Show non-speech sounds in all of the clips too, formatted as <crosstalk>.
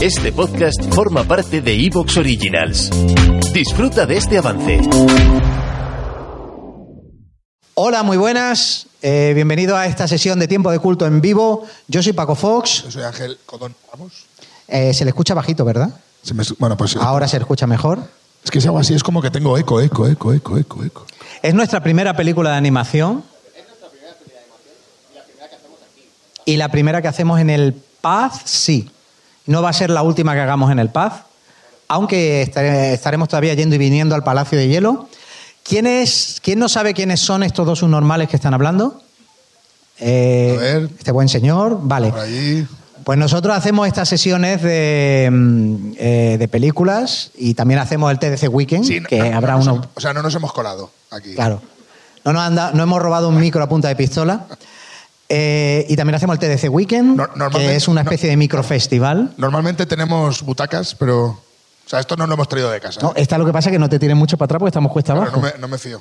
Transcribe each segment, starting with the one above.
Este podcast forma parte de Evox Originals. Disfruta de este avance. Hola, muy buenas. Eh, bienvenido a esta sesión de tiempo de culto en vivo. Yo soy Paco Fox. Yo soy Ángel Codón. ¿Vamos? Eh, se le escucha bajito, ¿verdad? Se me- bueno, pues sí. Ahora se le escucha mejor. Es que si hago así es como que tengo eco, eco, eco, eco, eco, eco. Es nuestra primera película de animación. Y la primera que hacemos en el Paz, sí. No va a ser la última que hagamos en el Paz, aunque estare- estaremos todavía yendo y viniendo al Palacio de Hielo. ¿Quién, es, ¿Quién no sabe quiénes son estos dos subnormales que están hablando? Eh, A ver. Este buen señor, vale. Por allí. Pues nosotros hacemos estas sesiones de, mm, eh, de películas y también hacemos el TDC Weekend, Sí, que no- habrá no nos uno... hemos- o sea, no nos hemos colado aquí. Claro. No, nos han dado- no hemos robado un micro a punta de pistola. Eh, y también hacemos el TDC Weekend, No- que es una no- especie de microfestival. Normalmente tenemos butacas, pero. O sea, esto no lo hemos traído de casa. No, ¿eh? esta lo que pasa es que no te tienen mucho para atrás porque estamos cuesta abajo. no, me, no me fío.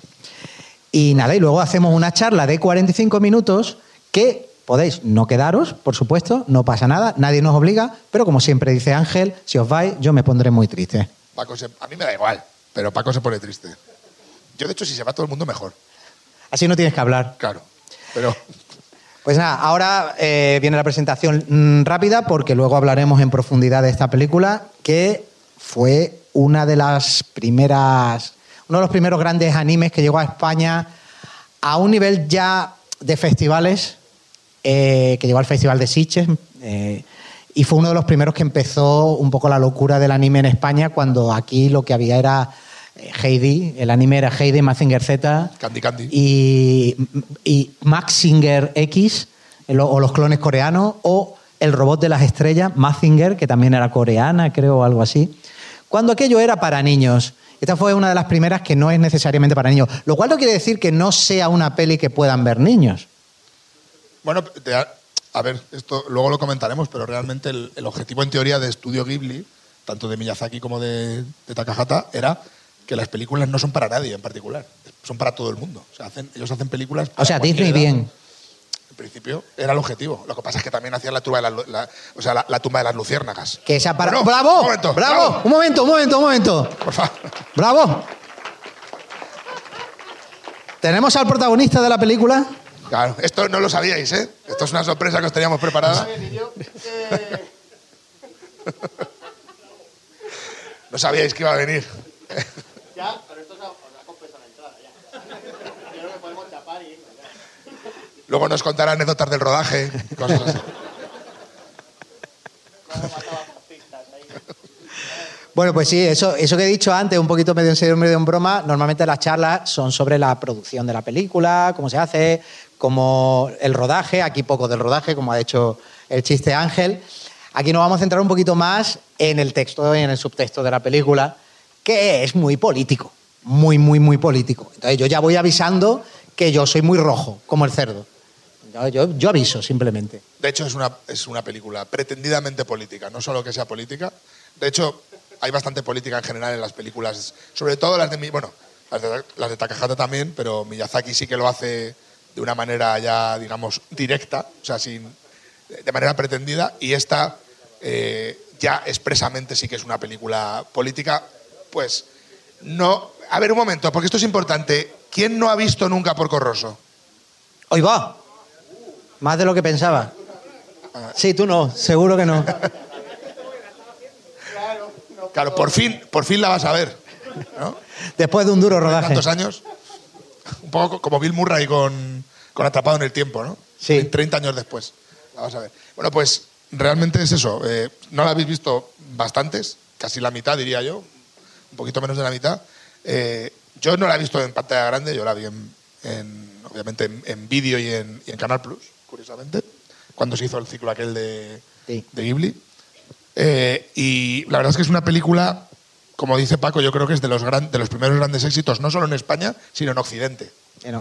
Y nada, y luego hacemos una charla de 45 minutos que podéis no quedaros, por supuesto, no pasa nada, nadie nos obliga, pero como siempre dice Ángel, si os vais, yo me pondré muy triste. Paco se- a mí me da igual, pero Paco se pone triste. Yo, de hecho, si se va todo el mundo, mejor. Así no tienes que hablar. Claro. Pero. Pues nada, ahora eh, viene la presentación mm, rápida porque luego hablaremos en profundidad de esta película que fue una de las primeras, uno de los primeros grandes animes que llegó a España a un nivel ya de festivales, eh, que llegó al Festival de Sitges eh, y fue uno de los primeros que empezó un poco la locura del anime en España cuando aquí lo que había era Heidi, el anime era Heidi, Mazinger Z Candy Candy. y, y Maxinger X, o los clones coreanos, o el robot de las estrellas, Mazinger, que también era coreana, creo, o algo así. Cuando aquello era para niños. Esta fue una de las primeras que no es necesariamente para niños. Lo cual no quiere decir que no sea una peli que puedan ver niños. Bueno, a ver, esto luego lo comentaremos, pero realmente el, el objetivo en teoría de Estudio Ghibli, tanto de Miyazaki como de, de Takahata, era que las películas no son para nadie en particular, son para todo el mundo. O sea, hacen- ellos hacen películas. O para sea, cualquier Disney edad. bien. En principio era el objetivo. Lo que pasa es que también hacían la tumba de las, la- o sea, la, la tumba de las luciérnagas. Que esa para... Bueno, ¡Bravo! un momento, ¡Bravo! Un momento, un momento, un momento. Por favor. ¡Bravo! ¿Tenemos al protagonista de la película? Claro, esto no lo sabíais, ¿eh? Esto es una sorpresa que os teníamos preparada. <laughs> No sabíais que iba a venir. Luego nos contará anécdotas del rodaje, cosas así. Bueno, pues sí, eso, eso que he dicho antes, un poquito medio en serio, medio en broma, normalmente las charlas son sobre la producción de la película, cómo se hace, como el rodaje, aquí poco del rodaje, como ha hecho el chiste Ángel. Aquí nos vamos a centrar un poquito más en el texto y en el subtexto de la película, que es muy político, muy, muy, muy político. Entonces yo ya voy avisando que yo soy muy rojo, como el cerdo. Yo, yo- yo aviso, simplemente. De hecho, es una, es una película pretendidamente política, no solo que sea política. De hecho, hay bastante política en general en las películas, sobre todo las de, Mi- bueno, las de, las de Takahata también, pero Miyazaki sí que lo hace de una manera ya, digamos, directa, o sea, sin, de manera pretendida, y esta eh, ya expresamente sí que es una película política, pues no... A ver, un momento, porque esto es importante. ¿Quién no ha visto nunca Porco Rosso? Hoy va. Más de lo que pensaba. Sí, tú no, seguro que no. Claro, por fin, por fin la vas a ver. ¿no? Después de un duro rodaje. tantos años. Un poco como Bill Murray con, con Atrapado en el Tiempo, ¿no? Sí. 30 años después. La vas a ver. Bueno, pues realmente es eso. eh, no la habéis visto bastantes, casi la mitad, diría yo. Un poquito menos de la mitad. Eh, yo no la he visto en pantalla grande, yo la vi en, en- obviamente en, en vídeo y en, y en Canal Plus, curiosamente, cuando se hizo el ciclo aquel de, Sí. de Ghibli. Eh, y la verdad es que es una película, como dice Paco, yo creo que es de los, gran- de los primeros grandes éxitos, no solo en España, sino en Occidente.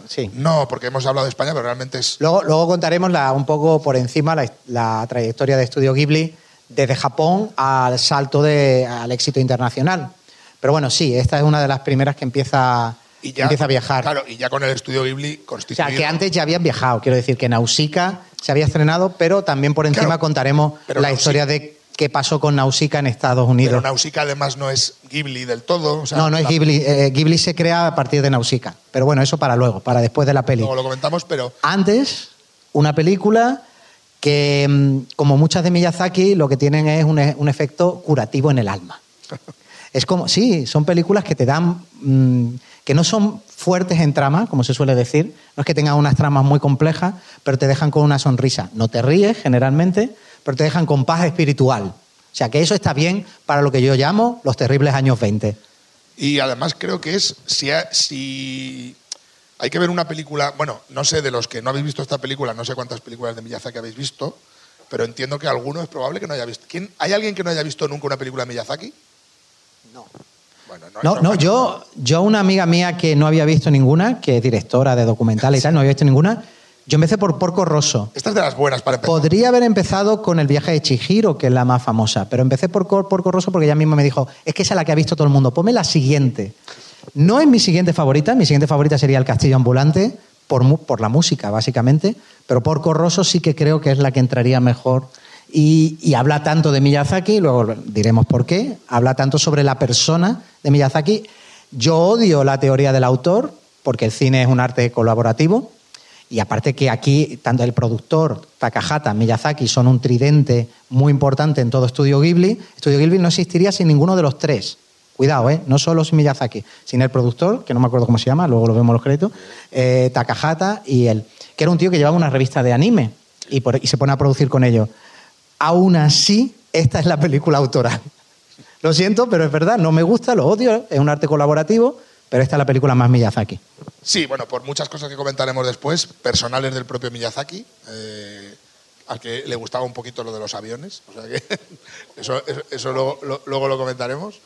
Sí. No, porque hemos hablado de España, pero realmente es... Luego, luego contaremos la- un poco por encima la, la trayectoria de Estudio Ghibli desde Japón al salto de, al éxito internacional. Pero bueno, sí, esta es una de las primeras que empieza, Y ya, empieza a viajar. Claro, y ya con el estudio Ghibli o constituido. sea, que antes ya habían viajado. Quiero decir que Nausicaa se había estrenado, pero también por encima Claro, contaremos pero la Nausicaa- historia de qué pasó con Nausicaa en Estados Pero Unidos. Nausicaa además no es Ghibli del todo. o sea, no, no es Ghibli. eh, Ghibli se crea a partir de Nausicaa. Pero bueno, eso para luego, para después de la peli. Luego lo comentamos, pero Antes, una película que, mm, como muchas de Miyazaki, lo que tienen es un, e- un efecto curativo en el alma. <laughs> Es como, sí, son películas que te dan, mm, que no son fuertes en trama, como se suele decir, no es que tengan unas tramas muy complejas, pero te dejan con una sonrisa. No te ríes generalmente, pero te dejan con paz espiritual. O sea que eso está bien para lo que yo llamo los terribles años 20. Y además creo que es, si, ha- si hay que ver una película, bueno, no sé de los que no habéis visto esta película, no sé cuántas películas de Miyazaki habéis visto, pero entiendo que alguno es probable que no haya visto. ¿Quién, ¿Hay alguien que no haya visto nunca una película de Miyazaki? No. Bueno, No, eso- no, yo, yo una amiga mía que no había visto ninguna, que es directora de documentales y tal, no había visto ninguna, yo empecé por Porco Rosso. Esta es de las buenas para empezar. Podría haber empezado con el viaje de Chihiro, que es la más famosa, pero empecé por Porco Rosso porque ella misma me dijo, es que esa es la que ha visto todo el mundo, ponme la siguiente. No es mi siguiente favorita, mi siguiente favorita sería El Castillo Ambulante, por, por la música, básicamente, pero Porco Rosso sí que creo que es la que entraría mejor. Y, habla tanto de Miyazaki, luego diremos por qué, habla tanto sobre la persona de Miyazaki. Yo odio la teoría del autor, porque el cine es un arte colaborativo, y aparte que aquí, tanto el productor, Takahata, Miyazaki, son un tridente muy importante en todo Estudio Ghibli. Estudio Ghibli no existiría sin ninguno de los tres. Cuidado, ¿eh? no solo sin Miyazaki, sin el productor, que no me acuerdo cómo se llama, luego lo vemos en los créditos, eh, Takahata y él, que era un tío que llevaba una revista de anime y, y se pone a producir con ellos. Aún así, esta es la película autoral. Lo siento, pero es verdad, no me gusta, lo odio, es un arte colaborativo, pero esta es la película más Miyazaki. Sí, bueno, por muchas cosas que comentaremos después, personales del propio Miyazaki, eh, al que le gustaba un poquito lo de los aviones, o sea que <laughs> eso, eso, luego, lo, comentaremos.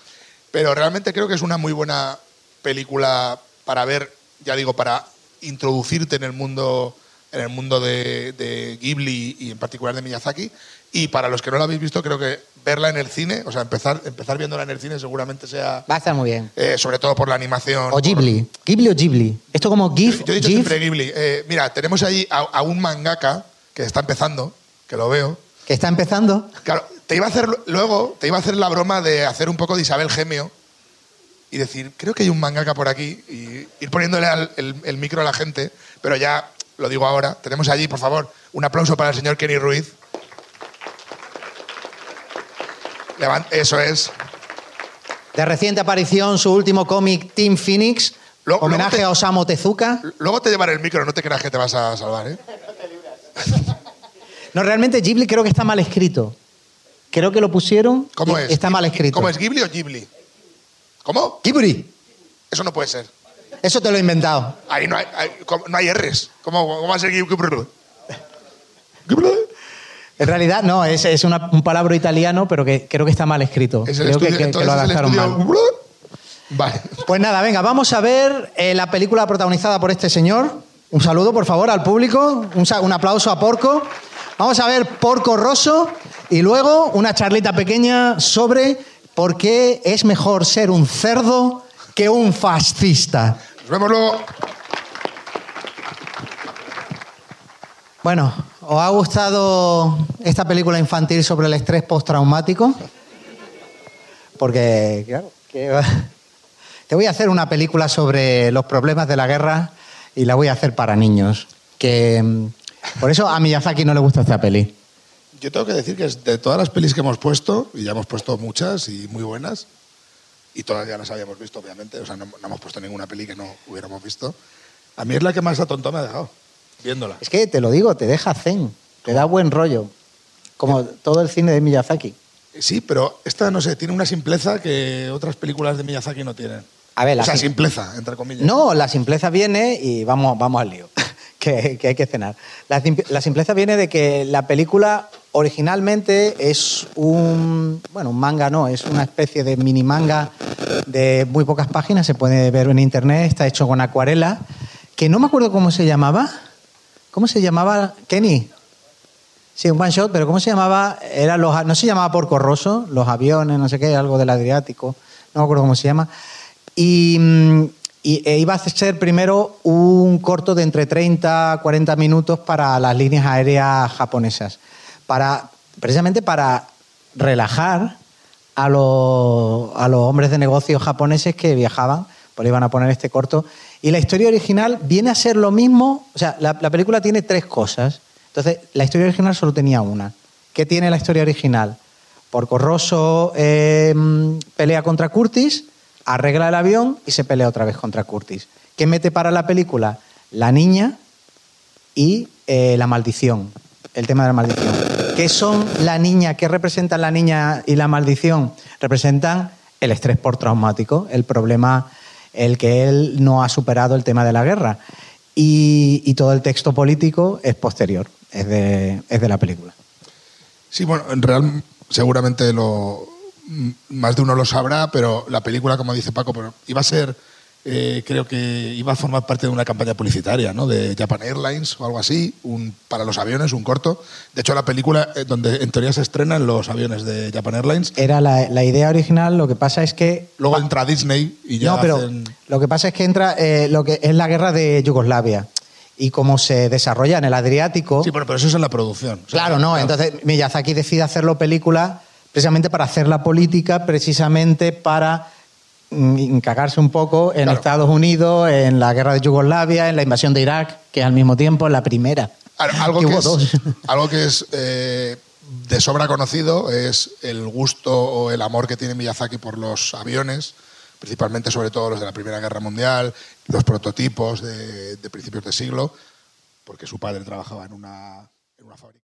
Pero realmente creo que es una muy buena película para ver, ya digo, para introducirte en el mundo, en el mundo de Ghibli y en particular de Miyazaki. Y para los que no la habéis visto, creo que verla en el cine, o sea, empezar, empezar viéndola en el cine seguramente sea, Va a estar muy bien. eh, sobre todo por la animación. O por- Ghibli. ¿Ghibli o Ghibli? Esto como GIF, yo he dicho GIF, siempre Ghibli. Eh, mira, tenemos ahí a, a un mangaka que está empezando, que lo veo. que está empezando. Claro, te iba a hacer luego, te iba a hacer la broma de hacer un poco de Isabel Gemio y decir, creo que hay un mangaka por aquí y ir poniéndole al- el, el micro a la gente, pero ya lo digo ahora. Tenemos allí, por favor, un aplauso para el señor Kenny Ruiz. Eso es. De reciente aparición, su último cómic, Team Phoenix, Luego- homenaje luego te- a Osamu Tezuka. Luego te llevaré el micro, no te creas que te vas a salvar, ¿eh? No, realmente Ghibli creo que está mal escrito. Creo que lo pusieron. ¿Cómo y es? Está mal escrito. ¿Cómo es Ghibli o Ghibli? ¿Cómo? Ghibli. Eso no puede ser. Eso te lo he inventado. Ahí no hay, hay- no hay R's. ¿Cómo, cómo va a ser Ghibli? <laughs> En realidad, no, es, es una- un palabra italiano, pero que creo que está mal escrito. Es el creo que- estudio, que, que lo adaptaron estudio- mal. <laughs> Vale. Pues nada, venga, vamos a ver eh, la película protagonizada por este señor. Un saludo, por favor, al público. Un, un aplauso a Porco. Vamos a ver Porco Rosso y luego una charlita pequeña sobre por qué es mejor ser un cerdo que un fascista. Nos vemos luego. Bueno, ¿os ha gustado esta película infantil sobre el estrés postraumático? Porque, claro, que- te voy a hacer una película sobre los problemas de la guerra y la voy a hacer para niños. Que mm, por eso a Miyazaki no le gusta esta peli. Yo tengo que decir que de todas las pelis que hemos puesto, y ya hemos puesto muchas y muy buenas, y todas ya las habíamos visto, obviamente, o sea, no, no hemos puesto ninguna peli que no hubiéramos visto, a mí es la que más atontó me ha dejado, viéndola. Es que te lo digo, te deja zen, te da buen rollo, como todo el cine de Miyazaki. Sí, pero esta, no sé, tiene una simpleza que otras películas de Miyazaki no tienen. A ver, la o sea, sim- simpleza, entre comillas. No, la simpleza viene y vamos, vamos al lío, <laughs> que, que hay que cenar. La, la simpleza viene de que la película originalmente es un, bueno, un manga no, es una especie de mini manga de muy pocas páginas, se puede ver en internet, está hecho con acuarela, que no me acuerdo cómo se llamaba. ¿Cómo se llamaba? Kenny. Sí, un one shot, pero ¿cómo se llamaba? Era los, no se llamaba por Corroso, los aviones, no sé qué, algo del Adriático, no me acuerdo cómo se llama. Y, mm, e iba a ser primero un corto de entre 30 a 40 minutos para las líneas aéreas japonesas, para, precisamente para relajar a los, a los hombres de negocios japoneses que viajaban, pues le iban a poner este corto. Y la historia original viene a ser lo mismo, o sea, la, la película tiene tres cosas. Entonces, la historia original solo tenía una. ¿Qué tiene la historia original? Porco Rosso eh, pelea contra Curtis, arregla el avión y se pelea otra vez contra Curtis. ¿Qué mete para la película? La niña y eh, la maldición, el tema de la maldición. ¿Qué son la niña? ¿Qué representan la niña y la maldición? Representan el estrés por traumático, el problema, el que él no ha superado el tema de la guerra. Y, todo el texto político es posterior, es de, es de la película. Sí, bueno, en real seguramente lo más de uno lo sabrá, pero la película, como dice Paco, iba a ser, eh, creo que iba a formar parte de una campaña publicitaria, ¿no? De Japan Airlines o algo así, un, para los aviones, un corto. De hecho, la película eh, donde en teoría se estrenan los aviones de Japan Airlines. Era la, la idea original, lo que pasa es que... Luego entra Disney y ya no, pero hacen... lo que pasa es que entra eh, lo que es la guerra de Yugoslavia y cómo se desarrolla en el Adriático. Sí, bueno, pero eso es en la producción. O sea, Claro, no. Entonces Miyazaki decide hacerlo película precisamente para hacer la política, precisamente para cagarse un poco en Claro. Estados Unidos, en la guerra de Yugoslavia, en la invasión de Irak, que al mismo tiempo es la primera. Al- Algo Que es, <laughs> algo que es eh, de sobra conocido es el gusto o el amor que tiene Miyazaki por los aviones, principalmente sobre todo los de la Primera Guerra Mundial, los prototipos de, de principios de siglo, porque su padre trabajaba en una, en una fábrica.